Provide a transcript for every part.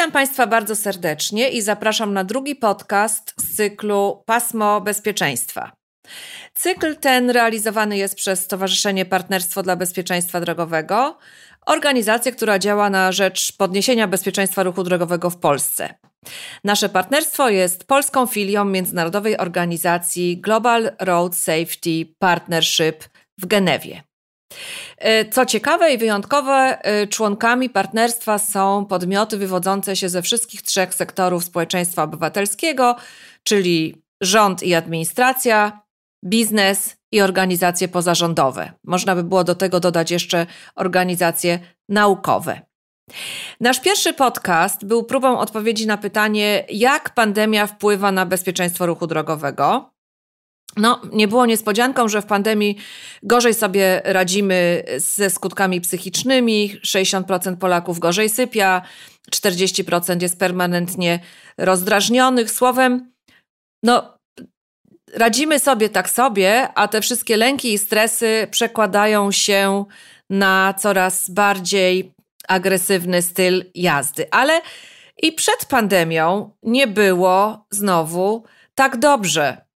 Witam Państwa bardzo serdecznie i zapraszam na drugi podcast z cyklu Pasmo Bezpieczeństwa. Cykl ten realizowany jest przez Stowarzyszenie Partnerstwo dla Bezpieczeństwa Drogowego, organizację, która działa na rzecz podniesienia bezpieczeństwa ruchu drogowego w Polsce. Nasze partnerstwo jest polską filią międzynarodowej organizacji Global Road Safety Partnership w Genewie. E, co ciekawe i wyjątkowe, e, członkami partnerstwa są podmioty wywodzące się ze wszystkich trzech sektorów społeczeństwa obywatelskiego, czyli rząd i administracja, biznes i organizacje pozarządowe. Można by było do tego dodać jeszcze organizacje naukowe. Nasz pierwszy podcast był próbą odpowiedzi na pytanie, jak pandemia wpływa na bezpieczeństwo ruchu drogowego. No, nie było niespodzianką, że w pandemii gorzej sobie radzimy ze skutkami psychicznymi. 60% Polaków gorzej sypia, 40% jest permanentnie rozdrażnionych. Słowem, no, radzimy sobie tak sobie, a te wszystkie lęki i stresy przekładają się na coraz bardziej agresywny styl jazdy. Ale i przed pandemią nie było znowu tak dobrze.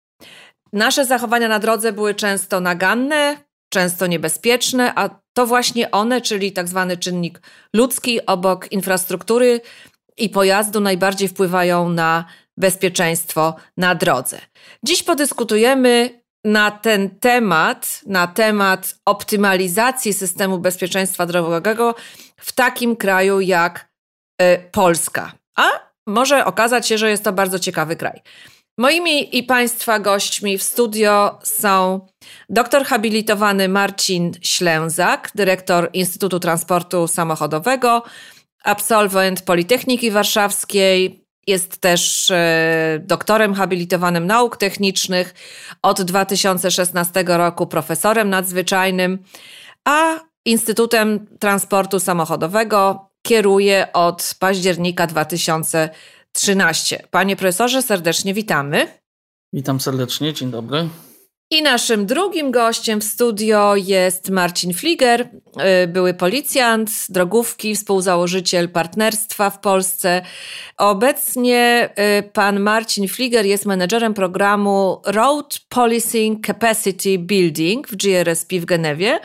Nasze zachowania na drodze były często naganne, często niebezpieczne, a to właśnie one, czyli tak zwany czynnik ludzki obok infrastruktury i pojazdu, najbardziej wpływają na bezpieczeństwo na drodze. Dziś podyskutujemy na ten temat, na temat optymalizacji systemu bezpieczeństwa drogowego w takim kraju jak y, Polska. A może okazać się, że jest to bardzo ciekawy kraj. Moimi i Państwa gośćmi w studio są doktor habilitowany Marcin Ślęzak, dyrektor Instytutu Transportu Samochodowego, absolwent Politechniki Warszawskiej, jest też e, doktorem habilitowanym nauk technicznych, od 2016 roku profesorem nadzwyczajnym, a Instytutem Transportu Samochodowego kieruje od października 2020 13. Panie profesorze, serdecznie witamy. Witam serdecznie, dzień dobry. I naszym drugim gościem w studio jest Marcin Fliger, y, były policjant, drogówki, współzałożyciel partnerstwa w Polsce. Obecnie y, pan Marcin Fliger jest menedżerem programu Road Policing Capacity Building w GRSP w Genewie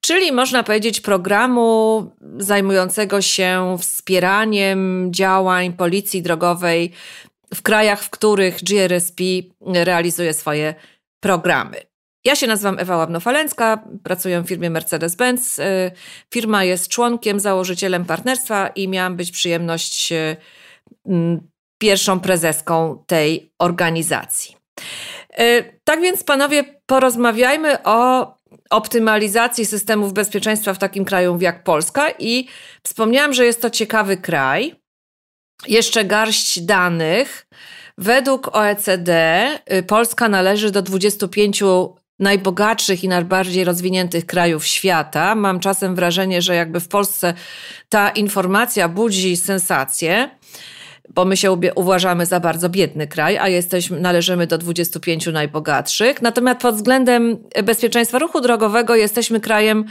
czyli można powiedzieć programu zajmującego się wspieraniem działań policji drogowej w krajach, w których GRSP realizuje swoje programy. Ja się nazywam Ewa Łabno-Falencka, pracuję w firmie Mercedes-Benz. Y, firma jest członkiem, założycielem partnerstwa i miałam być przyjemność y, pierwszą prezeską tej organizacji. Y, tak więc, panowie, porozmawiajmy o optymalizacji systemów bezpieczeństwa w takim kraju jak Polska i wspomniałam, że jest to ciekawy kraj. Jeszcze garść danych. Według OECD y, Polska należy do 25 najbogatszych i najbardziej rozwiniętych krajów świata. Mam czasem wrażenie, że jakby w Polsce ta informacja budzi sensację bo my się uważamy za bardzo biedny kraj, a jesteśmy, należymy do 25 najbogatszych. Natomiast pod względem bezpieczeństwa ruchu drogowego jesteśmy krajem,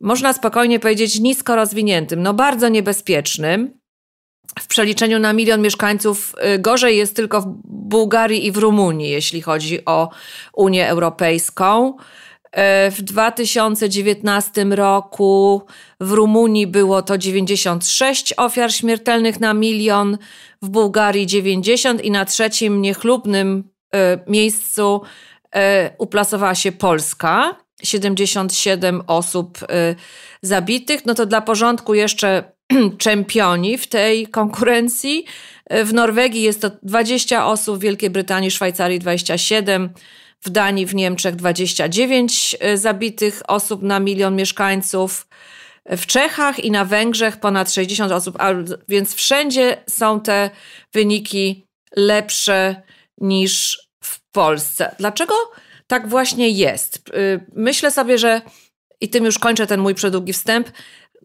można spokojnie powiedzieć, nisko rozwiniętym, no bardzo niebezpiecznym. W przeliczeniu na milion mieszkańców y, gorzej jest tylko w Bułgarii i w Rumunii, jeśli chodzi o Unię Europejską. E, w 2019 roku w Rumunii było to 96 ofiar śmiertelnych na milion, w Bułgarii 90 i na trzecim niechlubnym e, miejscu e, uplasowała się Polska. 77 osób zabitych. No to dla porządku jeszcze czempioni w tej konkurencji. W Norwegii jest to 20 osób, w Wielkiej Brytanii, Szwajcarii 27, w Danii, w Niemczech 29 e, zabitych osób na milion mieszkańców, w Czechach i na Węgrzech ponad 60 osób, a więc wszędzie są te wyniki lepsze niż w Polsce. Dlaczego tak właśnie jest? E, myślę sobie, że i tym już kończę ten mój przedługi wstęp.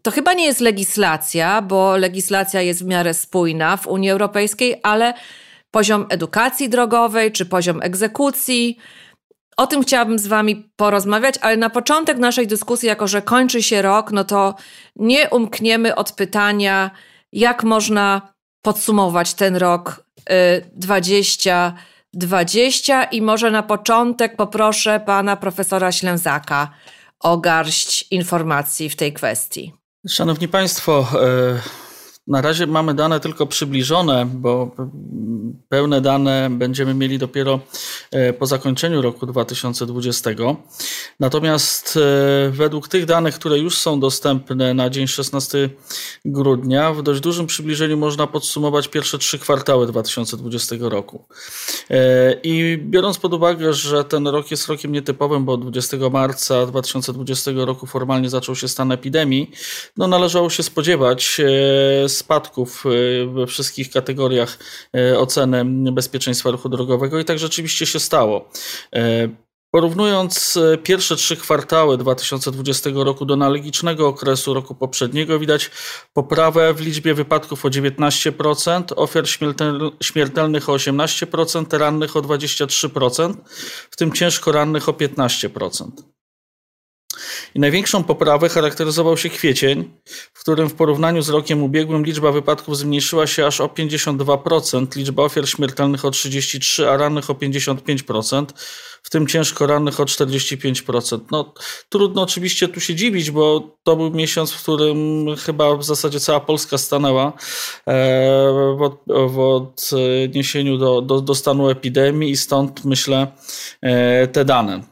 To chyba nie jest legislacja, bo legislacja jest w miarę spójna w Unii Europejskiej, ale poziom edukacji drogowej czy poziom egzekucji, o tym chciałabym z Wami porozmawiać, ale na początek naszej dyskusji, jako że kończy się rok, no to nie umkniemy od pytania, jak można podsumować ten rok 2020 i może na początek poproszę pana profesora Ślęzaka o garść informacji w tej kwestii. Szanowni Państwo, na razie mamy dane tylko przybliżone, bo pełne dane będziemy mieli dopiero e, po zakończeniu roku 2020. Natomiast e, według tych danych, które już są dostępne na dzień 16 grudnia, w dość dużym przybliżeniu można podsumować pierwsze trzy kwartały 2020 roku. E, I biorąc pod uwagę, że ten rok jest rokiem nietypowym, bo 20 marca 2020 roku formalnie zaczął się stan epidemii, no należało się spodziewać spadków e, we wszystkich kategoriach e, oceny bezpieczeństwa ruchu drogowego i tak rzeczywiście się stało. E, porównując pierwsze trzy kwartały 2020 roku do analogicznego okresu roku poprzedniego, widać poprawę w liczbie wypadków o 19%, ofiar śmiertelnych o 18%, rannych o 23%, w tym ciężko rannych o 15%. I największą poprawę charakteryzował się kwiecień, w którym w porównaniu z rokiem ubiegłym liczba wypadków zmniejszyła się aż o 52%, liczba ofiar śmiertelnych o 33%, a rannych o 55%, w tym ciężko rannych o 45%. No, trudno oczywiście tu się dziwić, bo to był miesiąc, w którym chyba w zasadzie cała Polska stanęła e, w, odniesieniu do, do, do stanu epidemii i stąd myślę e, te dane.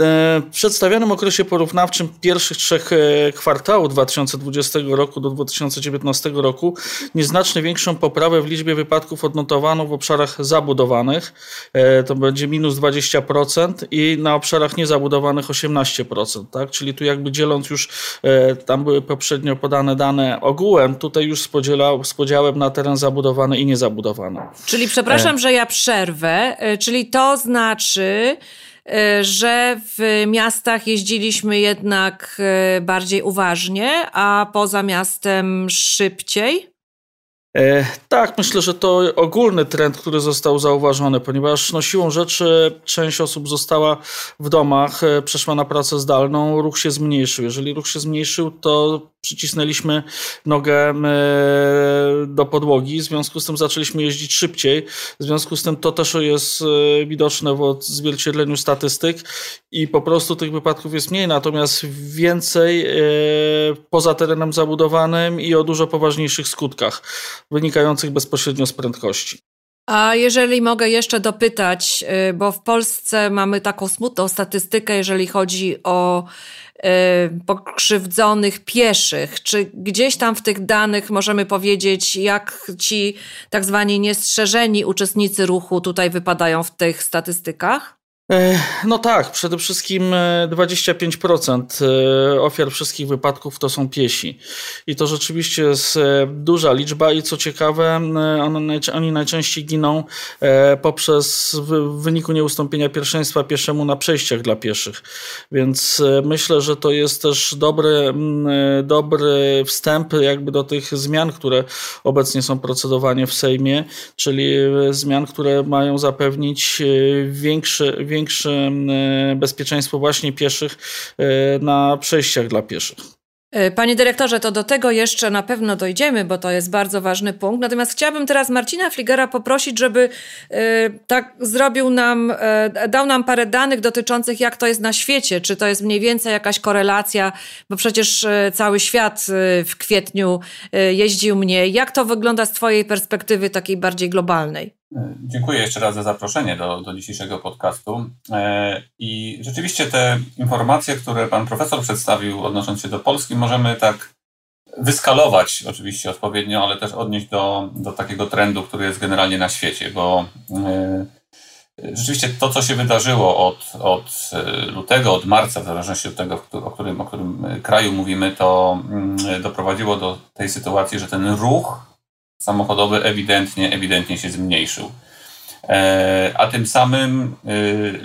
E, w przedstawionym okresie porównawczym pierwszych trzech e, kwartałów 2020 roku do 2019 roku nieznacznie większą poprawę w liczbie wypadków odnotowano w obszarach zabudowanych, e, to będzie minus 20% i na obszarach niezabudowanych 18%, tak? Czyli tu jakby dzieląc już, tam były poprzednio podane dane ogółem, tutaj już z, z podziałem na teren zabudowany i niezabudowany. Czyli przepraszam, e... że ja przerwę, czyli to znaczy, że w miastach jeździliśmy jednak e, bardziej uważnie, a poza miastem szybciej? E, tak, myślę, że to ogólny trend, który został zauważony, ponieważ no, siłą rzeczy część osób została w domach, e, przeszła na pracę zdalną, ruch się zmniejszył. Jeżeli ruch się zmniejszył, to przycisnęliśmy nogę e, do podłogi, w związku z tym zaczęliśmy jeździć szybciej. W związku z tym to też jest widoczne w odzwierciedleniu statystyk i po prostu tych wypadków jest mniej, natomiast więcej poza terenem zabudowanym i o dużo poważniejszych skutkach wynikających bezpośrednio z prędkości. A jeżeli mogę jeszcze dopytać, y, bo w Polsce mamy taką smutną statystykę, jeżeli chodzi o y, pokrzywdzonych pieszych. Czy gdzieś tam w tych danych możemy powiedzieć, jak ci tak zwani niestrzeżeni uczestnicy ruchu tutaj wypadają w tych statystykach? E, no tak, przede wszystkim 25% e, e, ofiar wszystkich wypadków to są piesi. I to rzeczywiście jest duża liczba i co ciekawe, oni najczęściej giną poprzez w wyniku nieustąpienia pierwszeństwa pieszemu na przejściach dla pieszych. Więc myślę, że to jest też dobry, dobry wstęp jakby do tych zmian, które obecnie są procedowane w Sejmie, czyli zmian, które mają zapewnić większy, większy większe e, bezpieczeństwo właśnie pieszych e, na przejściach dla pieszych. E, panie dyrektorze, to do tego jeszcze na pewno dojdziemy, bo to jest bardzo ważny punkt. Natomiast chciałabym teraz Marcina Fligera poprosić, żeby tak zrobił nam, dał nam parę danych dotyczących, jak to jest na świecie. Czy to jest mniej więcej jakaś korelacja, bo przecież cały świat w kwietniu jeździł mniej. Jak to wygląda z Twojej perspektywy takiej bardziej globalnej? E, dziękuję jeszcze raz za zaproszenie do, do dzisiejszego podcastu. E, I rzeczywiście te informacje, które pan profesor przedstawił odnosząc się do Polski, możemy tak wyskalować oczywiście odpowiednio, ale też odnieść do, do takiego trendu, który jest generalnie na świecie, bo e, rzeczywiście to, co się wydarzyło od, od lutego, od marca, w zależności od tego, o którym, o którym kraju mówimy, to mm, doprowadziło do tej sytuacji, że ten ruch samochodowy ewidentnie, ewidentnie się zmniejszył. E, a tym samym e,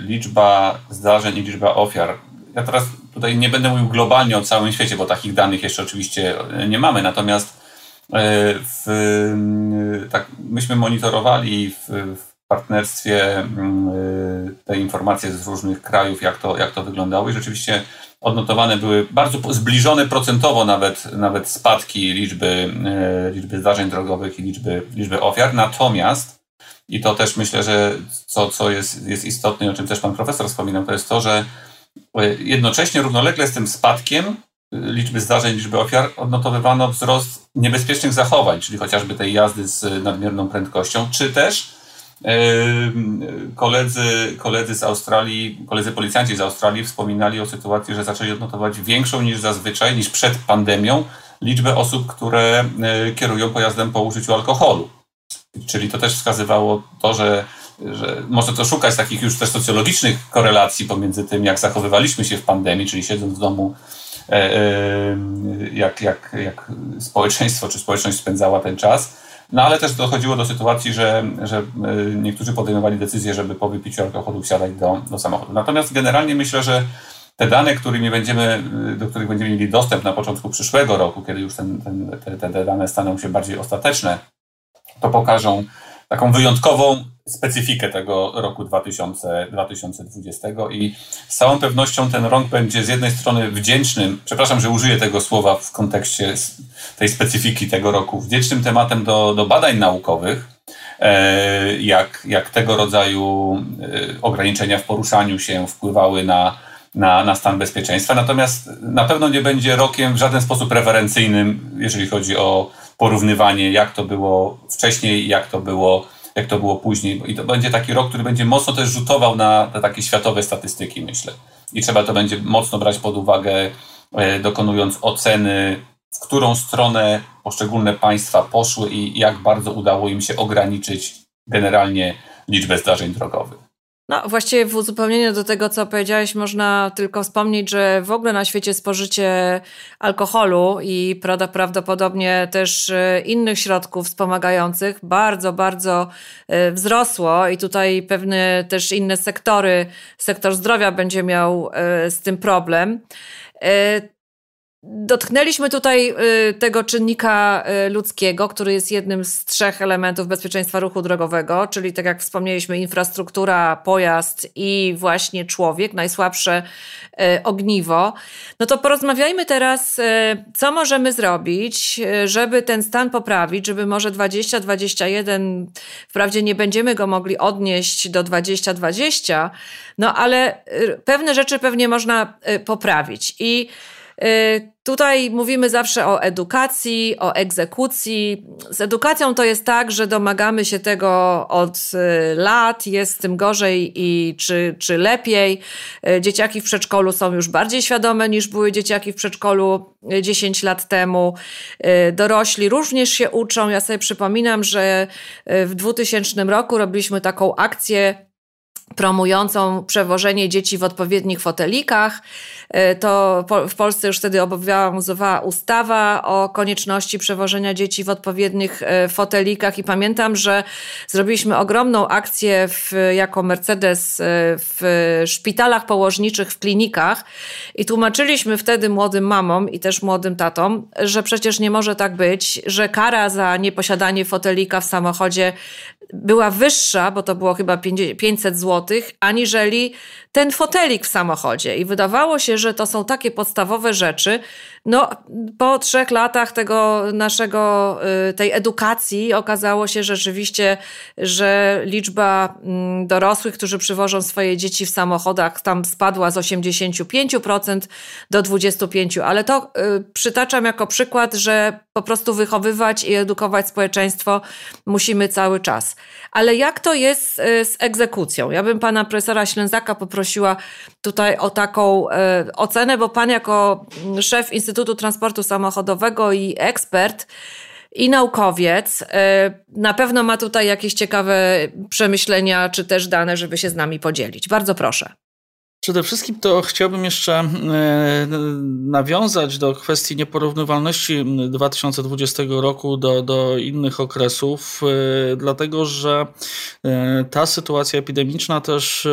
liczba zdarzeń i liczba ofiar. Ja teraz tutaj nie będę mówił globalnie o całym świecie, bo takich danych jeszcze oczywiście nie mamy, natomiast e, w, tak, myśmy monitorowali w, w partnerstwie te informacje z różnych krajów, jak to, jak to wyglądało i rzeczywiście odnotowane były bardzo zbliżone procentowo nawet, nawet spadki liczby, e, liczby zdarzeń drogowych i liczby, liczby ofiar. Natomiast, i to też myślę, że co, co jest, jest istotne, o czym też pan profesor wspominał, to jest to, że e, jednocześnie równolegle z tym spadkiem e, liczby zdarzeń, liczby ofiar odnotowywano wzrost niebezpiecznych zachowań, czyli chociażby tej jazdy z nadmierną prędkością, czy też Koledzy, koledzy z Australii, koledzy policjanci z Australii wspominali o sytuacji, że zaczęli odnotować większą niż zazwyczaj, niż przed pandemią, liczbę osób, które e, kierują pojazdem po użyciu alkoholu. Czyli to też wskazywało to, że, że można to szukać takich już też socjologicznych korelacji pomiędzy tym, jak zachowywaliśmy się w pandemii, czyli siedząc w domu, e, e, jak, jak, jak społeczeństwo czy społeczność spędzała ten czas no ale też dochodziło do sytuacji, że, że e, niektórzy podejmowali decyzję, żeby po wypiciu alkoholu wsiadać do, do samochodu. Natomiast generalnie myślę, że te dane, którymi będziemy, e, do których będziemy mieli dostęp na początku przyszłego roku, kiedy już ten, ten, te, te dane staną się bardziej ostateczne, to pokażą taką wyjątkową specyfikę tego roku 2000, 2020 i z całą pewnością ten rok będzie z jednej strony wdzięcznym, przepraszam, że użyję tego słowa w kontekście tej specyfiki tego roku, wdzięcznym tematem do, do badań naukowych, e, jak, jak tego rodzaju e, ograniczenia w poruszaniu się wpływały na, na, na stan bezpieczeństwa. Natomiast na pewno nie będzie rokiem w żaden sposób referencyjnym, jeżeli chodzi o porównywanie, jak to było wcześniej, jak to było jak to było później. I to będzie taki rok, który będzie mocno też rzutował na te takie światowe statystyki, myślę. I trzeba to będzie mocno brać pod uwagę, e, dokonując oceny, w którą stronę poszczególne państwa poszły i jak bardzo udało im się ograniczyć generalnie liczbę zdarzeń drogowych. No, właściwie w uzupełnieniu do tego, co powiedziałeś, można tylko wspomnieć, że w ogóle na świecie spożycie alkoholu i prawdopodobnie też e, innych środków wspomagających bardzo, bardzo e, wzrosło i tutaj pewne też inne sektory, sektor zdrowia będzie miał e, z tym problem. Dotknęliśmy tutaj y, tego czynnika y, ludzkiego, który jest jednym z trzech elementów bezpieczeństwa ruchu drogowego, czyli tak jak wspomnieliśmy, infrastruktura, pojazd i właśnie człowiek, najsłabsze y, ogniwo. No to porozmawiajmy teraz, co możemy zrobić, żeby ten stan poprawić, żeby może 2021, wprawdzie nie będziemy go mogli odnieść do 2020, no ale pewne rzeczy pewnie można poprawić. I tutaj mówimy zawsze o edukacji, o egzekucji. Z edukacją to jest tak, że domagamy się tego od y, lat, jest tym gorzej i czy, czy lepiej. Y, dzieciaki w przedszkolu są już bardziej świadome niż były dzieciaki w przedszkolu 10 lat temu. Dorośli również się uczą. Ja sobie przypominam, że w 2000 roku robiliśmy taką akcję promującą przewożenie dzieci w odpowiednich fotelikach. E, to w Polsce już wtedy obowiązywała ustawa o konieczności przewożenia dzieci w odpowiednich e, fotelikach i pamiętam, że zrobiliśmy ogromną akcję w, jako Mercedes e, w szpitalach położniczych, w klinikach i tłumaczyliśmy wtedy młodym mamom i też młodym tatom, że przecież nie może tak być, że kara za nieposiadanie fotelika w samochodzie była wyższa, bo to było chyba 500 zł, aniżeli ten fotelik w samochodzie. I wydawało się, że to są takie podstawowe rzeczy. No, po trzech latach tego naszego, y, tej edukacji okazało się rzeczywiście, że liczba mm, dorosłych, którzy przywożą swoje dzieci w samochodach, tam spadła z 85% do 25%. Ale to y, przytaczam jako przykład, że po prostu wychowywać i edukować społeczeństwo musimy cały czas. Ale jak to jest y, z egzekucją? Ja bym pana profesora Ślęzaka poprosiła tutaj o taką ocenę, bo pan jako szef Instytutu Transportu Samochodowego i ekspert i naukowiec e, na pewno ma tutaj jakieś ciekawe przemyślenia czy też dane, żeby się z nami podzielić. Bardzo proszę. Przede wszystkim to chciałbym jeszcze e, nawiązać do kwestii nieporównywalności 2020 roku do, do innych okresów, e, dlatego że e, ta sytuacja epidemiczna też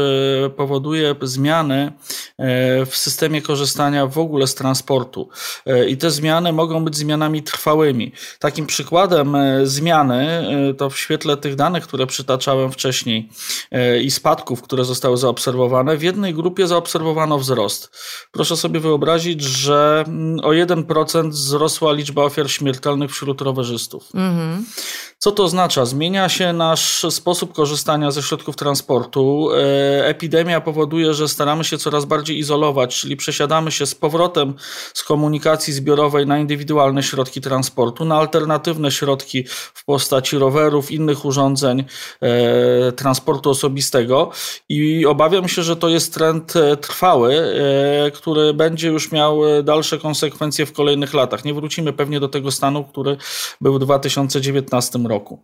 powoduje zmiany w systemie korzystania w ogóle z transportu. I te zmiany mogą być zmianami trwałymi. Takim przykładem zmiany to w świetle tych danych, które przytaczałem wcześniej i spadków, które zostały zaobserwowane, w jednej grupie grupie zaobserwowano wzrost. Proszę sobie wyobrazić, że mm, o 1% wzrosła liczba ofiar śmiertelnych wśród rowerzystów. Mhm. Co to oznacza? Zmienia się nasz sposób korzystania ze środków transportu. E, epidemia powoduje, że staramy się coraz bardziej izolować, czyli przesiadamy się z powrotem z komunikacji zbiorowej na indywidualne środki transportu, na alternatywne środki w postaci rowerów, innych urządzeń e, transportu osobistego i obawiam się, że to jest trend e, trwały, który będzie już miał dalsze konsekwencje w kolejnych latach. Nie wrócimy pewnie do tego stanu, który był w 2019 roku.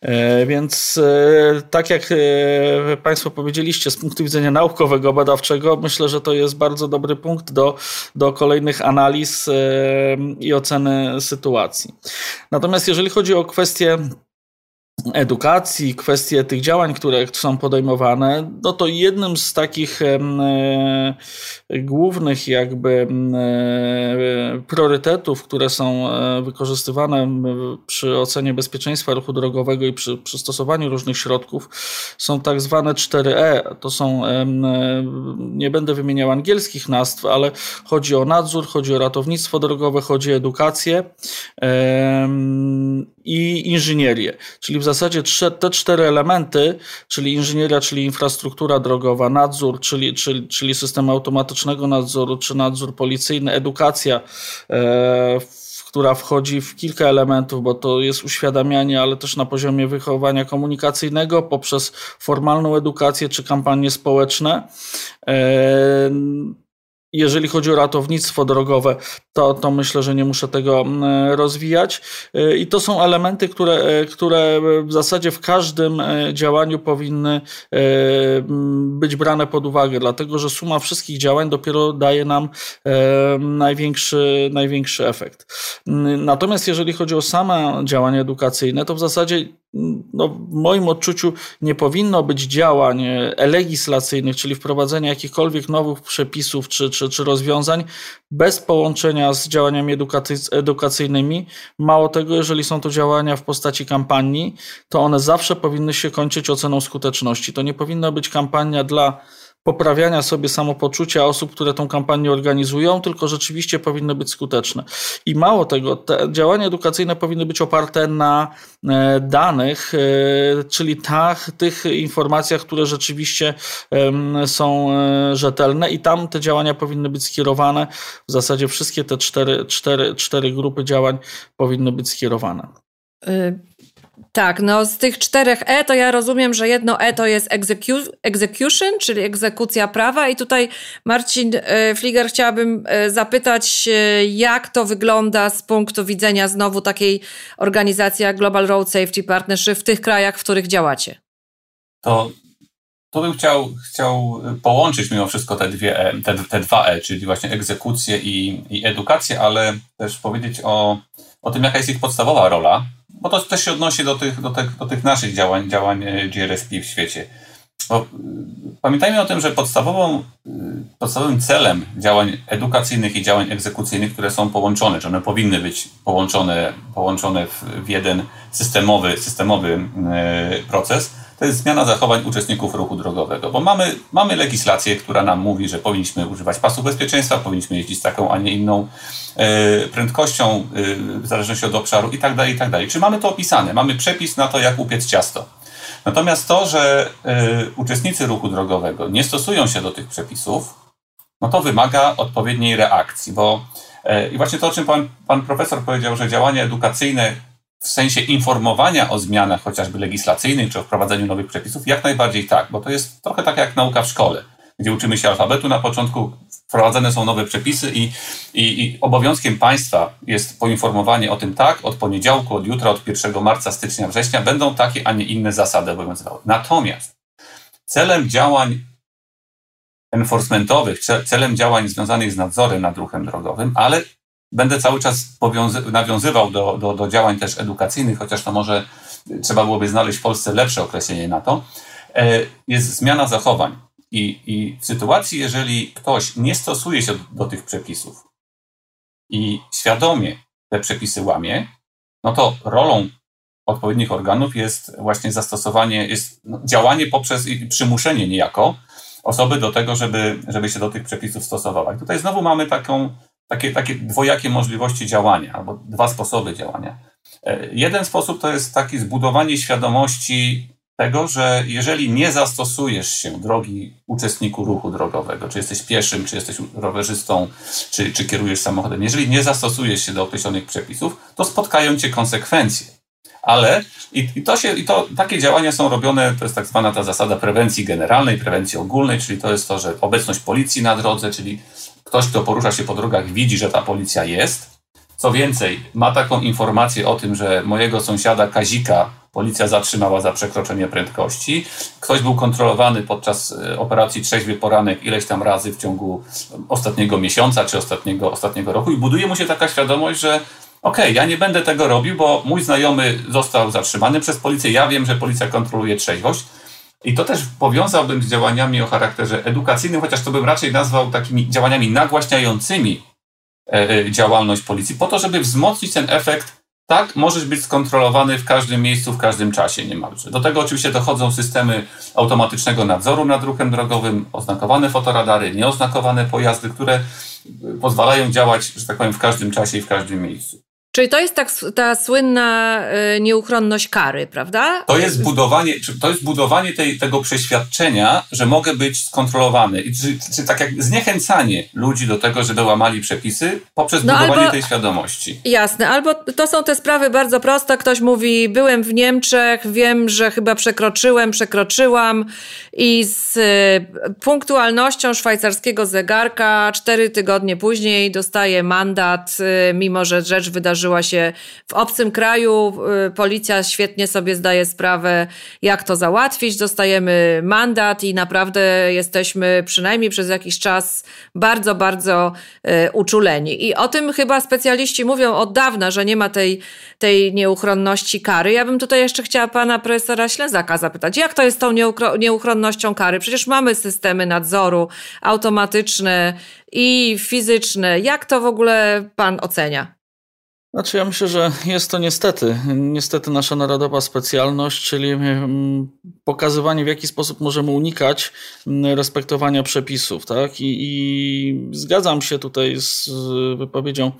E, więc e, tak jak e, Państwo powiedzieliście, z punktu widzenia naukowego, badawczego, myślę, że to jest bardzo dobry punkt do, do kolejnych analiz i oceny sytuacji. Natomiast jeżeli chodzi o kwestię edukacji, kwestie tych działań, które są podejmowane, no to jednym z takich e, głównych jakby e, priorytetów, które są e, wykorzystywane przy ocenie bezpieczeństwa ruchu drogowego i przy, przy stosowaniu różnych środków są tak zwane 4E. To są, nie będę wymieniał angielskich nazw, ale chodzi o nadzór, chodzi o ratownictwo drogowe, chodzi o edukację i inżynierię. Czyli w zasadzie te cztery elementy, czyli inżynieria, czyli infrastruktura drogowa, nadzór, czyli, czyli, czyli system automatycznego nadzoru, czy nadzór policyjny, edukacja, e, która wchodzi w kilka elementów, bo to jest uświadamianie, ale też na poziomie wychowania komunikacyjnego poprzez formalną edukację czy kampanie społeczne. E, jeżeli chodzi o ratownictwo drogowe, to, to myślę, że nie muszę tego mm, rozwijać. Y, I to są elementy, które, y, które w zasadzie w każdym y, działaniu powinny mm, być brane pod uwagę, dlatego że suma wszystkich działań dopiero daje nam największy, największy efekt. Natomiast jeżeli chodzi o same działania edukacyjne, to w zasadzie no, w moim odczuciu nie powinno być działań legislacyjnych, czyli wprowadzenia jakichkolwiek nowych przepisów czy, czy, czy rozwiązań bez połączenia z działaniami edukacyjnymi. Mało tego, jeżeli są to działania w postaci kampanii, to one zawsze powinny się kończyć oceną skuteczności. To nie powinna być kampania dla poprawiania sobie samopoczucia osób, które tą kampanię organizują, tylko rzeczywiście powinny być skuteczne. I mało tego, te działania edukacyjne powinny być oparte na e, danych, e, czyli tak, tych informacjach, które rzeczywiście są e, rzetelne i tam te działania powinny być skierowane. W zasadzie wszystkie te cztery, cztery, cztery grupy działań powinny być skierowane. Y tak, no z tych czterech E to ja rozumiem, że jedno E to jest execu execution, czyli egzekucja prawa i tutaj Marcin e, Fliger chciałabym e, zapytać, e, jak to wygląda z punktu widzenia znowu takiej organizacji jak Global Road Safety Partnership w tych krajach, w których działacie? To tu bym chciał, chciał połączyć mimo wszystko te, dwie e, te, te dwa E, czyli właśnie egzekucję i, i edukację, ale też powiedzieć o, o tym, jaka jest ich podstawowa rola bo to też się odnosi do tych, do tych, do tych naszych działań, działań e, GRSP w świecie. Bo y, pamiętajmy o tym, że podstawową, y, podstawowym celem działań edukacyjnych i działań egzekucyjnych, które są połączone, że one powinny być połączone, połączone w, jeden systemowy, systemowy e, proces, to jest zmiana zachowań uczestników ruchu drogowego, bo mamy, mamy legislację, która nam mówi, że powinniśmy używać pasów bezpieczeństwa, powinniśmy jeździć z taką, a nie inną e, prędkością, e, w zależności od obszaru i tak dalej, i tak dalej. Czy mamy to opisane? Mamy przepis na to, jak upiec ciasto. Natomiast to, że e, uczestnicy ruchu drogowego nie stosują się do tych przepisów, no to wymaga odpowiedniej reakcji, bo i właśnie to, o czym pan, pan profesor powiedział, że działania edukacyjne w sensie informowania o zmianach chociażby legislacyjnych czy o wprowadzeniu nowych przepisów, jak najbardziej tak, bo to jest trochę tak jak nauka w szkole, gdzie uczymy się alfabetu na początku, wprowadzane są nowe przepisy i, i, i obowiązkiem państwa jest poinformowanie o tym tak, od poniedziałku, od jutra, od 1 marca, stycznia, września będą takie, a nie inne zasady obowiązywały. Natomiast celem działań enforcementowych, celem działań związanych z nadzorem nad ruchem drogowym, ale Będę cały czas nawiązywał do, do, do działań też edukacyjnych, chociaż to może trzeba byłoby znaleźć w Polsce lepsze określenie na to. E, jest zmiana zachowań. I, I w sytuacji, jeżeli ktoś nie stosuje się do, do tych przepisów i świadomie te przepisy łamie, no to rolą odpowiednich organów jest właśnie zastosowanie, jest no, działanie poprzez przymuszenie niejako osoby do tego, żeby, żeby się do tych przepisów stosowały. Tutaj znowu mamy taką, takie, takie dwojakie możliwości działania, albo dwa sposoby działania. E, jeden sposób to jest taki zbudowanie świadomości tego, że jeżeli nie zastosujesz się drogi uczestniku ruchu drogowego, czy jesteś pieszym, czy jesteś rowerzystą, czy, czy kierujesz samochodem, jeżeli nie zastosujesz się do określonych przepisów, to spotkają cię konsekwencje. Ale i, i, to się, i to takie działania są robione, to jest tak zwana ta zasada prewencji generalnej, prewencji ogólnej, czyli to jest to, że obecność policji na drodze, czyli ktoś, kto porusza się po drogach, widzi, że ta policja jest. Co więcej, ma taką informację o tym, że mojego sąsiada Kazika policja zatrzymała za przekroczenie prędkości. Ktoś był kontrolowany podczas e, operacji Trzeźwy Poranek ileś tam razy w ciągu ostatniego miesiąca czy ostatniego, ostatniego roku i buduje mu się taka świadomość, że okej, okay, ja nie będę tego robił, bo mój znajomy został zatrzymany przez policję, ja wiem, że policja kontroluje trzeźwość. I to też powiązałbym z działaniami o charakterze edukacyjnym, chociaż to bym raczej nazwał takimi działaniami nagłaśniającymi e, e, działalność policji, po to, żeby wzmocnić ten efekt tak, możesz być skontrolowany w każdym miejscu, w każdym czasie niemalże. Do tego oczywiście dochodzą systemy automatycznego nadzoru nad ruchem drogowym, oznakowane fotoradary, nieoznakowane pojazdy, które pozwalają działać, że tak powiem, w każdym czasie i w każdym miejscu. Czyli to jest tak, ta słynna y, nieuchronność kary, prawda? To jest budowanie, to jest budowanie tej, tego przeświadczenia, że mogę być skontrolowany. I czy, czy tak jak zniechęcanie ludzi do tego, żeby łamali przepisy poprzez no budowanie albo, tej świadomości. Jasne, albo to są te sprawy bardzo proste. Ktoś mówi, byłem w Niemczech, wiem, że chyba przekroczyłem, przekroczyłam i z y, punktualnością szwajcarskiego zegarka cztery tygodnie później dostaję mandat, y, mimo że rzecz wydarzyła wydarzyła się w obcym kraju. Y, policja świetnie sobie zdaje sprawę, jak to załatwić. Dostajemy mandat i naprawdę jesteśmy przynajmniej przez jakiś czas bardzo, bardzo y, uczuleni. I o tym chyba specjaliści mówią od dawna, że nie ma tej, tej nieuchronności kary. Ja bym tutaj jeszcze chciała pana profesora Ślezaka zapytać, jak to jest z tą nieuchronnością kary? Przecież mamy systemy nadzoru automatyczne i fizyczne. Jak to w ogóle pan ocenia? Znaczy, ja myślę, że jest to niestety, niestety nasza narodowa specjalność, czyli mm, pokazywanie, w jaki sposób możemy unikać mm, respektowania przepisów, tak? I, i zgadzam się tutaj z wypowiedzią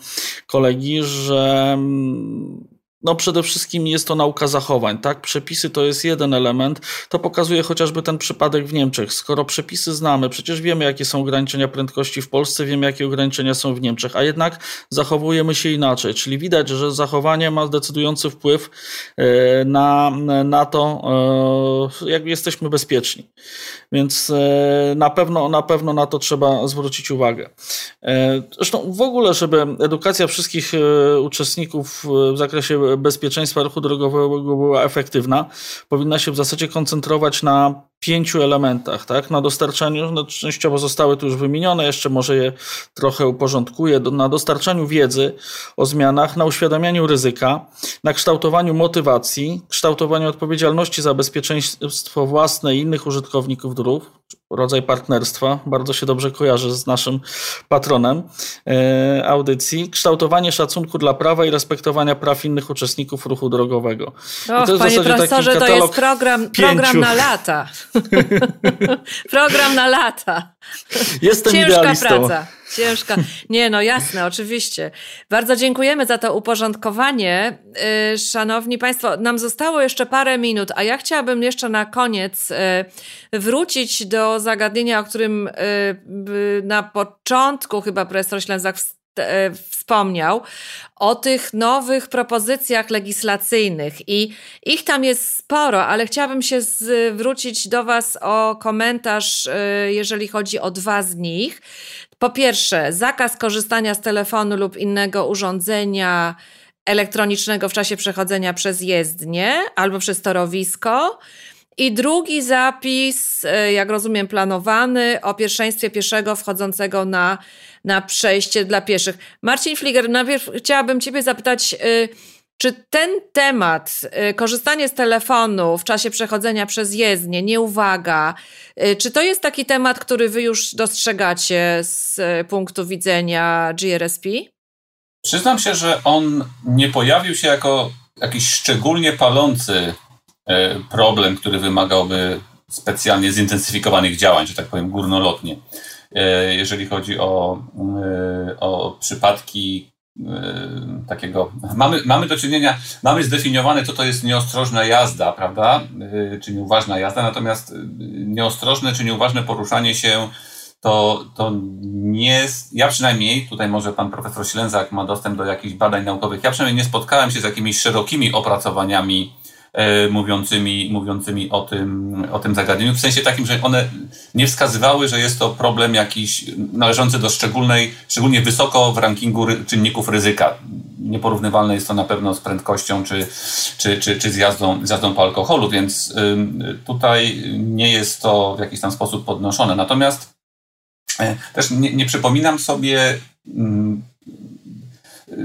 kolegi, że mm, no przede wszystkim jest to nauka zachowań, tak? Przepisy to jest jeden element. To pokazuje chociażby ten przypadek w Niemczech. Skoro przepisy znamy, przecież wiemy, jakie są ograniczenia prędkości w Polsce, wiemy, jakie ograniczenia są w Niemczech, a jednak zachowujemy się inaczej. Czyli widać, że zachowanie ma decydujący wpływ e, na, na to, e, jak jesteśmy bezpieczni. Więc e, na pewno, na pewno na to trzeba zwrócić uwagę. Zresztą w ogóle, żeby edukacja wszystkich uczestników w zakresie bezpieczeństwa ruchu drogowego była efektywna, powinna się w zasadzie koncentrować na pięciu elementach, tak? Na dostarczaniu, no, częściowo zostały tu już wymienione, jeszcze może je trochę uporządkuję, na dostarczaniu wiedzy o zmianach, na uświadamianiu ryzyka, na kształtowaniu motywacji, kształtowaniu odpowiedzialności za bezpieczeństwo własne i innych użytkowników dróg, rodzaj partnerstwa, bardzo się dobrze kojarzy z naszym patronem e, audycji, kształtowanie szacunku dla prawa i respektowania praw innych uczestników ruchu drogowego. Och, to jest panie profesorze, to jest program, program na lata. Program na lata. Jestem Ciężka idealistą. praca. Ciężka. Nie, no jasne, oczywiście. Bardzo dziękujemy za to uporządkowanie. Y, szanowni Państwo, nam zostało jeszcze parę minut, a ja chciałabym jeszcze na koniec y, wrócić do zagadnienia, o którym y, na początku chyba profesor Ślęzak wspomniał, o tych nowych propozycjach legislacyjnych i ich tam jest sporo, ale chciałabym się zwrócić do Was o komentarz, e, jeżeli chodzi o dwa z nich. Po pierwsze, zakaz korzystania z telefonu lub innego urządzenia elektronicznego w czasie przechodzenia przez jezdnię albo przez torowisko. I drugi zapis, e, jak rozumiem, planowany o pierwszeństwie pieszego wchodzącego na, na przejście dla pieszych. Marcin Fliger, najpierw chciałabym Ciebie zapytać, e, czy ten temat, e, korzystanie z telefonu w czasie przechodzenia przez jezdnię, nieuwaga, czy to jest taki temat, który Wy już dostrzegacie z punktu widzenia GRSP? Przyznam się, że on nie pojawił się jako jakiś szczególnie palący problem, który wymagałby specjalnie zintensyfikowanych działań, że tak powiem, górnolotnie. Jeżeli chodzi o, o przypadki takiego. Mamy, mamy do czynienia, mamy zdefiniowane, co to jest nieostrożna jazda, prawda? Czy nieuważna jazda, natomiast nieostrożne czy nieuważne poruszanie się to, to nie, ja przynajmniej, tutaj może pan profesor Ślęzak ma dostęp do jakichś badań naukowych, ja przynajmniej nie spotkałem się z jakimiś szerokimi opracowaniami e, mówiącymi, mówiącymi o, tym, o tym zagadnieniu, w sensie takim, że one nie wskazywały, że jest to problem jakiś należący do szczególnej, szczególnie wysoko w rankingu ry, czynników ryzyka. Nieporównywalne jest to na pewno z prędkością czy, czy, czy, czy z, jazdą, z jazdą po alkoholu, więc tutaj nie jest to w jakiś tam sposób podnoszone. Natomiast E, też nie, nie przypominam sobie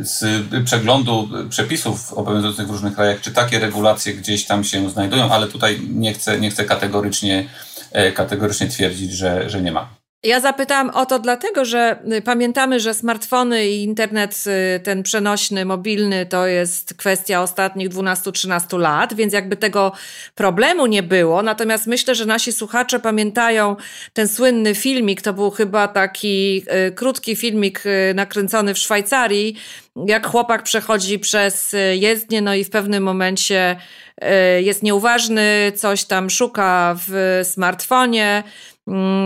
z przeglądu przepisów obowiązujących w różnych krajach, czy takie regulacje gdzieś tam się znajdują, ale tutaj nie chcę, nie chcę kategorycznie, e, kategorycznie twierdzić, że, że nie ma. Ja zapytałam o to dlatego, że y, pamiętamy, że smartfony i internet y, ten przenośny, mobilny to jest kwestia ostatnich 12-13 lat, więc jakby tego problemu nie było. Natomiast myślę, że nasi słuchacze pamiętają ten słynny filmik, to był chyba taki y, krótki filmik nakręcony w Szwajcarii, jak chłopak przechodzi przez jezdnię, no i w pewnym momencie jest nieuważny, coś tam szuka w smartfonie,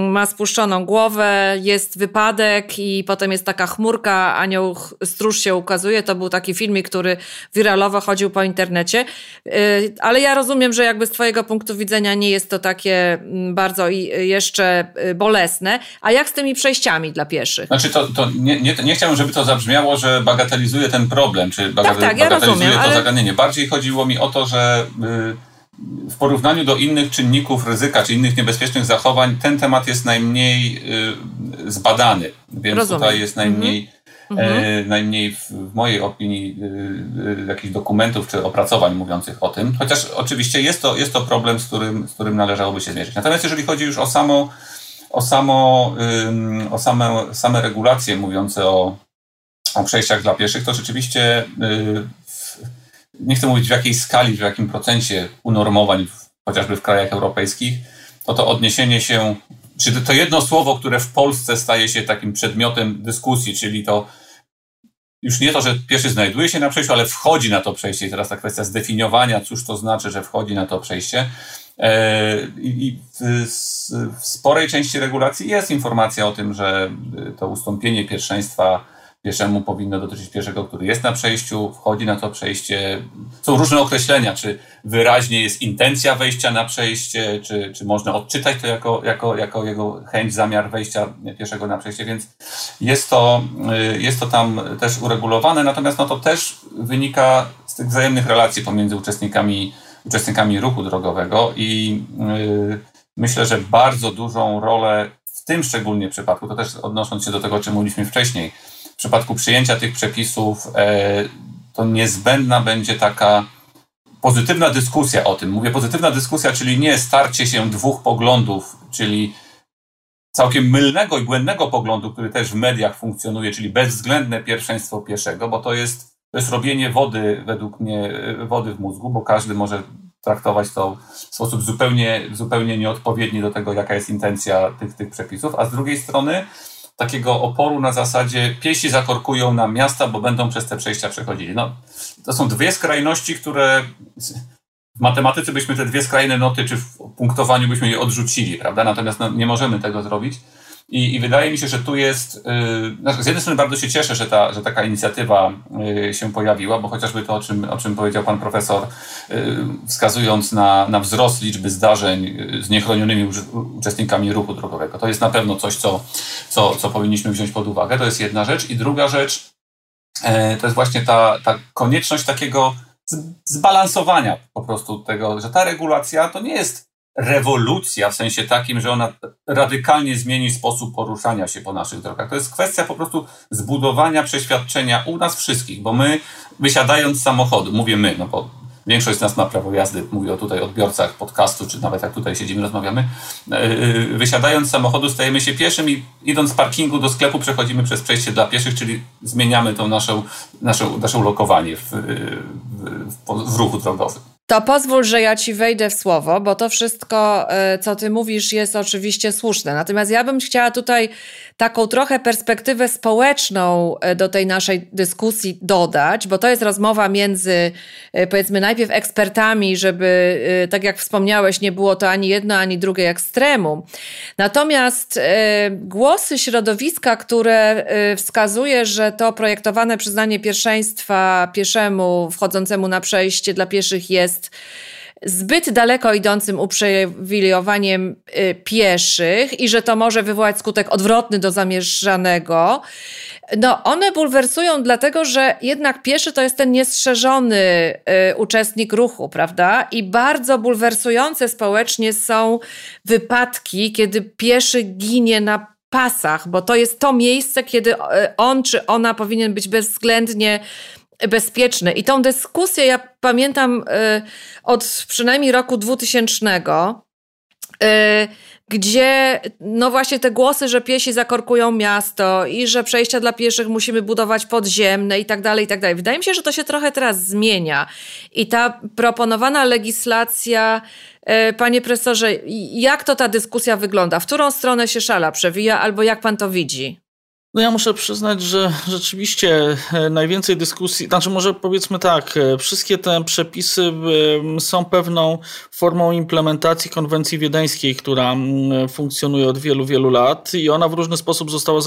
ma spuszczoną głowę, jest wypadek i potem jest taka chmurka, anioł stróż się ukazuje. To był taki filmik, który wiralowo chodził po internecie. Y, ale ja rozumiem, że jakby z twojego punktu widzenia nie jest to takie mm, bardzo jeszcze y, bolesne. A jak z tymi przejściami dla pieszych? Znaczy to, to nie, nie, nie chciałbym, żeby to zabrzmiało, że bagatelizuje ten problem, czy bagateli tak, tak, ja bagatelizuje rozumiem, to ale... zagadnienie. Bardziej chodziło mi o to, że... Yy w porównaniu do innych czynników ryzyka czy innych niebezpiecznych zachowań, ten temat jest najmniej y, zbadany, więc Rozumiem. tutaj jest najmniej, mhm. e, najmniej w, w, mojej opinii y, y, jakichś dokumentów czy opracowań mówiących o tym. Chociaż oczywiście jest to, jest to problem, z którym, z którym należałoby się zmierzyć. Natomiast jeżeli chodzi już o samo, o samo, o same, same regulacje mówiące o, o przejściach dla pieszych, to rzeczywiście nie chcę mówić w jakiej skali, w jakim procencie unormowań, chociażby w krajach europejskich, to to odniesienie się, czy to jedno słowo, które w Polsce staje się takim przedmiotem dyskusji, czyli to już nie to, że pieszy znajduje się na przejściu, ale wchodzi na to przejście. I teraz ta kwestia zdefiniowania, cóż to znaczy, że wchodzi na to przejście. E, I w sporej części regulacji jest informacja o tym, że to ustąpienie pierwszeństwa pieszemu powinno dotyczyć pieszego, który jest na przejściu, wchodzi na to przejście. Są różne określenia, czy wyraźnie jest intencja wejścia na przejście, czy, czy można odczytać to jako, jako, jako jego chęć, zamiar wejścia pieszego na przejście, więc jest to, y, jest to tam też uregulowane, natomiast no to też wynika z tych wzajemnych relacji pomiędzy uczestnikami, uczestnikami ruchu drogowego i yy, myślę, że bardzo dużą rolę w tym szczególnie przypadku, to też odnosząc się do tego, o czym mówiliśmy wcześniej, przypadku przyjęcia tych przepisów e, to niezbędna będzie taka pozytywna dyskusja o tym. Mówię pozytywna dyskusja, czyli nie starcie się dwóch poglądów, czyli całkiem mylnego i błędnego poglądu, który też w mediach funkcjonuje, czyli bezwzględne pierwszeństwo pieszego, bo to jest, to jest robienie wody, według mnie, wody w mózgu, bo każdy może traktować to w sposób zupełnie, zupełnie nieodpowiedni do tego, jaka jest intencja tych, tych przepisów, a z drugiej strony takiego oporu na zasadzie piesi zakorkują nam miasta, bo będą przez te przejścia przechodzili. No, to są dwie skrajności, które w matematyce byśmy te dwie skrajne noty, czy w punktowaniu byśmy je odrzucili, prawda? Natomiast no, nie możemy tego zrobić. I, I, wydaje mi się, że tu jest. Yy, z jednej strony bardzo się cieszę, że, ta, że taka inicjatywa yy, się pojawiła, bo chociażby to, o czym, o czym powiedział pan profesor, yy, wskazując na, na wzrost liczby zdarzeń y, z niechronionymi uczestnikami ruchu drogowego. To jest na pewno coś, co, co, co powinniśmy wziąć pod uwagę. To jest jedna rzecz. I druga rzecz e, to jest właśnie ta, ta konieczność takiego zbalansowania po prostu tego, że ta regulacja to nie jest rewolucja w sensie takim, że ona radykalnie zmieni sposób poruszania się po naszych drogach. To jest kwestia po prostu zbudowania przeświadczenia u nas wszystkich, bo my wysiadając z samochodu, mówię my, no bo większość z nas ma prawo jazdy, mówię o tutaj odbiorcach podcastu, czy nawet jak tutaj siedzimy, rozmawiamy, e, e, wysiadając z samochodu stajemy się pieszym i idąc z parkingu do sklepu przechodzimy przez przejście dla pieszych, czyli zmieniamy to naszą, naszą, naszą lokowanie w, w, w ruchu drogowym. To pozwól, że ja ci wejdę w słowo, bo to wszystko, e, co ty mówisz, jest oczywiście słuszne. Natomiast ja bym chciała tutaj taką trochę perspektywę społeczną e, do tej naszej dyskusji dodać, bo to jest rozmowa między, e, powiedzmy, najpierw ekspertami, żeby, tak jak wspomniałeś, nie było to ani jedno, ani drugie ekstremum. Natomiast głosy środowiska, które wskazuje, że to projektowane przyznanie pierwszeństwa pieszemu wchodzącemu na przejście dla pieszych jest zbyt daleko idącym uprzywilejowaniem y, pieszych i że to może wywołać skutek odwrotny do zamierzanego. No, one bulwersują dlatego, że jednak pieszy to jest ten niestrzeżony y, uczestnik ruchu, prawda? I bardzo bulwersujące społecznie są wypadki, kiedy pieszy ginie na pasach, bo to jest to miejsce, kiedy y, on czy ona powinien być bezwzględnie bezpieczny. I tą dyskusję ja pamiętam y, od przynajmniej roku 2000, y, gdzie no właśnie te głosy, że piesi zakorkują miasto i że przejścia dla pieszych musimy budować podziemne i tak dalej, i tak dalej. Wydaje mi się, że to się trochę teraz zmienia. I ta proponowana legislacja y, Panie profesorze, jak to ta dyskusja wygląda? W którą stronę się szala przewija, albo jak pan to widzi? No ja muszę przyznać, że rzeczywiście e, najwięcej dyskusji, znaczy może powiedzmy tak, e, wszystkie te przepisy są pewną formą implementacji konwencji wiedeńskiej, która funkcjonuje od wielu, wielu lat i ona w różny sposób została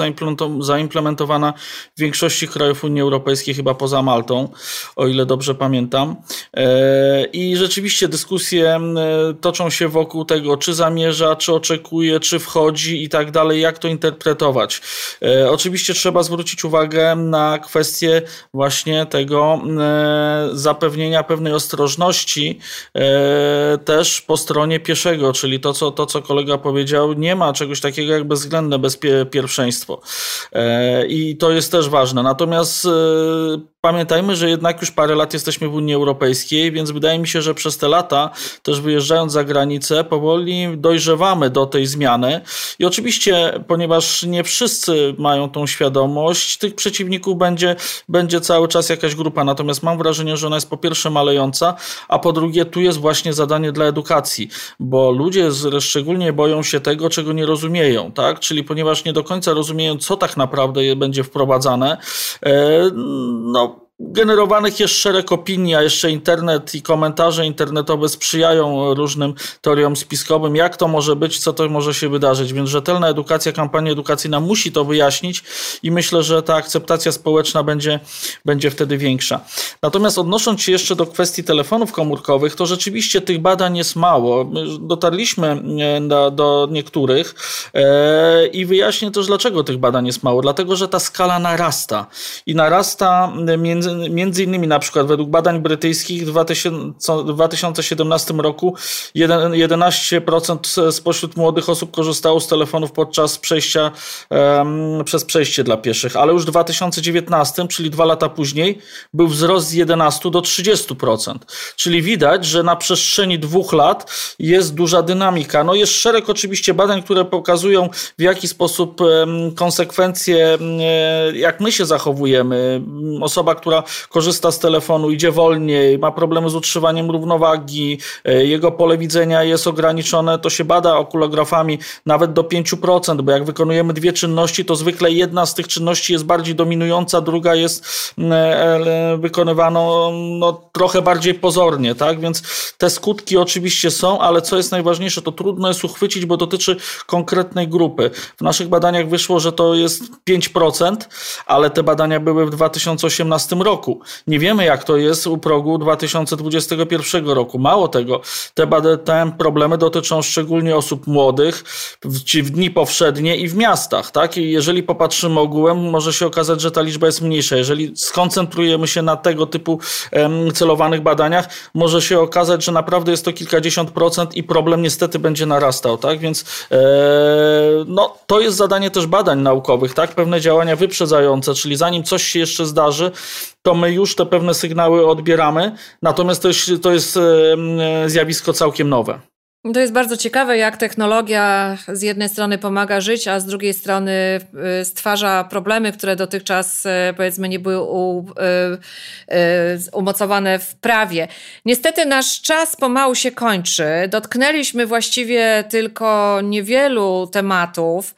zaimplementowana w większości krajów Unii Europejskiej, chyba poza Maltą, o ile dobrze pamiętam. E, I rzeczywiście dyskusje toczą się wokół tego, czy zamierza, czy oczekuje, czy wchodzi i tak dalej, jak to interpretować oczywiście trzeba zwrócić uwagę na kwestię właśnie tego e, zapewnienia pewnej ostrożności e, też po stronie pieszego, czyli to, co, to, co kolega powiedział, nie ma czegoś takiego jak bezwzględne bezpieczeństwo. E, I to jest też ważne. Natomiast pamiętajmy, że jednak już parę lat jesteśmy w Unii Europejskiej, więc wydaje mi się, że przez te lata, też wyjeżdżając za granicę, powoli dojrzewamy do tej zmiany. I oczywiście, ponieważ nie wszyscy mają tą świadomość, tych przeciwników będzie, będzie cały czas jakaś grupa. Natomiast mam wrażenie, że ona jest po pierwsze malejąca, a po drugie tu jest właśnie zadanie dla edukacji, bo ludzie szczególnie boją się tego, czego nie rozumieją, tak? Czyli ponieważ nie do końca rozumieją, co tak naprawdę będzie wprowadzane, e, no generowanych jest szereg opinii, a jeszcze internet i komentarze internetowe sprzyjają różnym teoriom spiskowym, jak to może być, co to może się wydarzyć. Więc rzetelna edukacja, kampania edukacyjna musi to wyjaśnić i myślę, że ta akceptacja społeczna będzie, będzie wtedy większa. Natomiast odnosząc się jeszcze do kwestii telefonów komórkowych, to rzeczywiście tych badań jest mało. My dotarliśmy e, do, do niektórych e, i wyjaśnię też, dlaczego tych badań jest mało. Dlatego, że ta skala narasta i narasta między między, między innymi na przykład według badań brytyjskich w 2017 roku 11% spośród młodych osób korzystało z telefonów podczas przejścia um, przez przejście dla pieszych, ale już w 2019, czyli dwa lata później, był wzrost z 11 do 30%. Czyli widać, że na przestrzeni dwóch lat jest duża dynamika. No jest szereg oczywiście badań, które pokazują w jaki sposób um, konsekwencje, um, jak my się zachowujemy. Osoba, która która korzysta z telefonu, idzie wolniej, ma problemy z utrzymaniem równowagi, e, jego pole widzenia jest ograniczone, to się bada okulografami nawet do 5%, bo jak wykonujemy dwie czynności, to zwykle jedna z tych czynności jest bardziej dominująca, druga jest mm, e, wykonywana no, trochę bardziej pozornie, tak? Więc te skutki oczywiście są, ale co jest najważniejsze, to trudno jest uchwycić, bo dotyczy konkretnej grupy. W naszych badaniach wyszło, że to jest 5%, ale te badania były w 2018 roku. Nie wiemy, jak to jest u progu 2021 roku. Mało tego, te, te problemy dotyczą szczególnie osób młodych, czy w dni powszednie i w miastach. Tak? I jeżeli popatrzymy ogółem, może się okazać, że ta liczba jest mniejsza. Jeżeli skoncentrujemy się na tego typu um, celowanych badaniach, może się okazać, że naprawdę jest to kilkadziesiąt procent i problem niestety będzie narastał. Tak? Więc e, no, to jest zadanie też badań naukowych, tak? pewne działania wyprzedzające, czyli zanim coś się jeszcze zdarzy, to my już te pewne sygnały odbieramy, natomiast to jest, to jest zjawisko całkiem nowe. To jest bardzo ciekawe, jak technologia z jednej strony pomaga żyć, a z drugiej strony y, stwarza problemy, które dotychczas y, powiedzmy nie były u, y, umocowane w prawie. Niestety nasz czas pomału się kończy. Dotknęliśmy właściwie tylko niewielu tematów.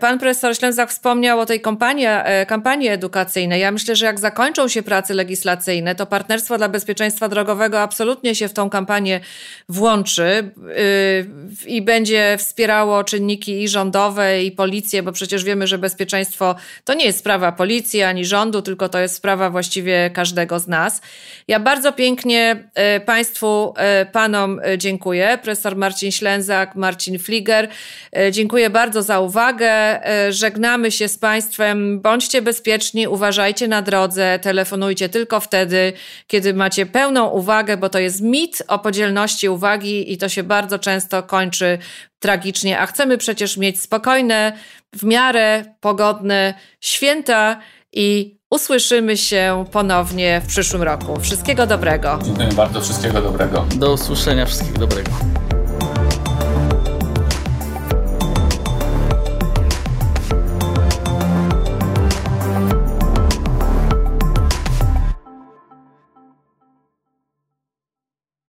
Pan profesor Ślęzak wspomniał o tej kampanii, kampanii edukacyjnej. Ja myślę, że jak zakończą się prace legislacyjne, to Partnerstwo dla Bezpieczeństwa Drogowego absolutnie się w tą kampanię włączy Y, i będzie wspierało czynniki i rządowe, i policję, bo przecież wiemy, że bezpieczeństwo to nie jest sprawa policji ani rządu, tylko to jest sprawa właściwie każdego z nas. Ja bardzo pięknie y, Państwu, y, Panom dziękuję. Profesor Marcin Ślęzak, Marcin Fliger. Dziękuję bardzo za uwagę. Żegnamy się z Państwem. Bądźcie bezpieczni, uważajcie na drodze, telefonujcie tylko wtedy, kiedy macie pełną uwagę, bo to jest mit o podzielności uwagi i to się bardzo często kończy tragicznie, a chcemy przecież mieć spokojne, w miarę pogodne święta i usłyszymy się ponownie w przyszłym roku. Wszystkiego dobrego. Dziękuję bardzo, wszystkiego dobrego. Do usłyszenia, wszystkiego dobrego.